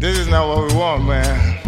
This is not what we want, man.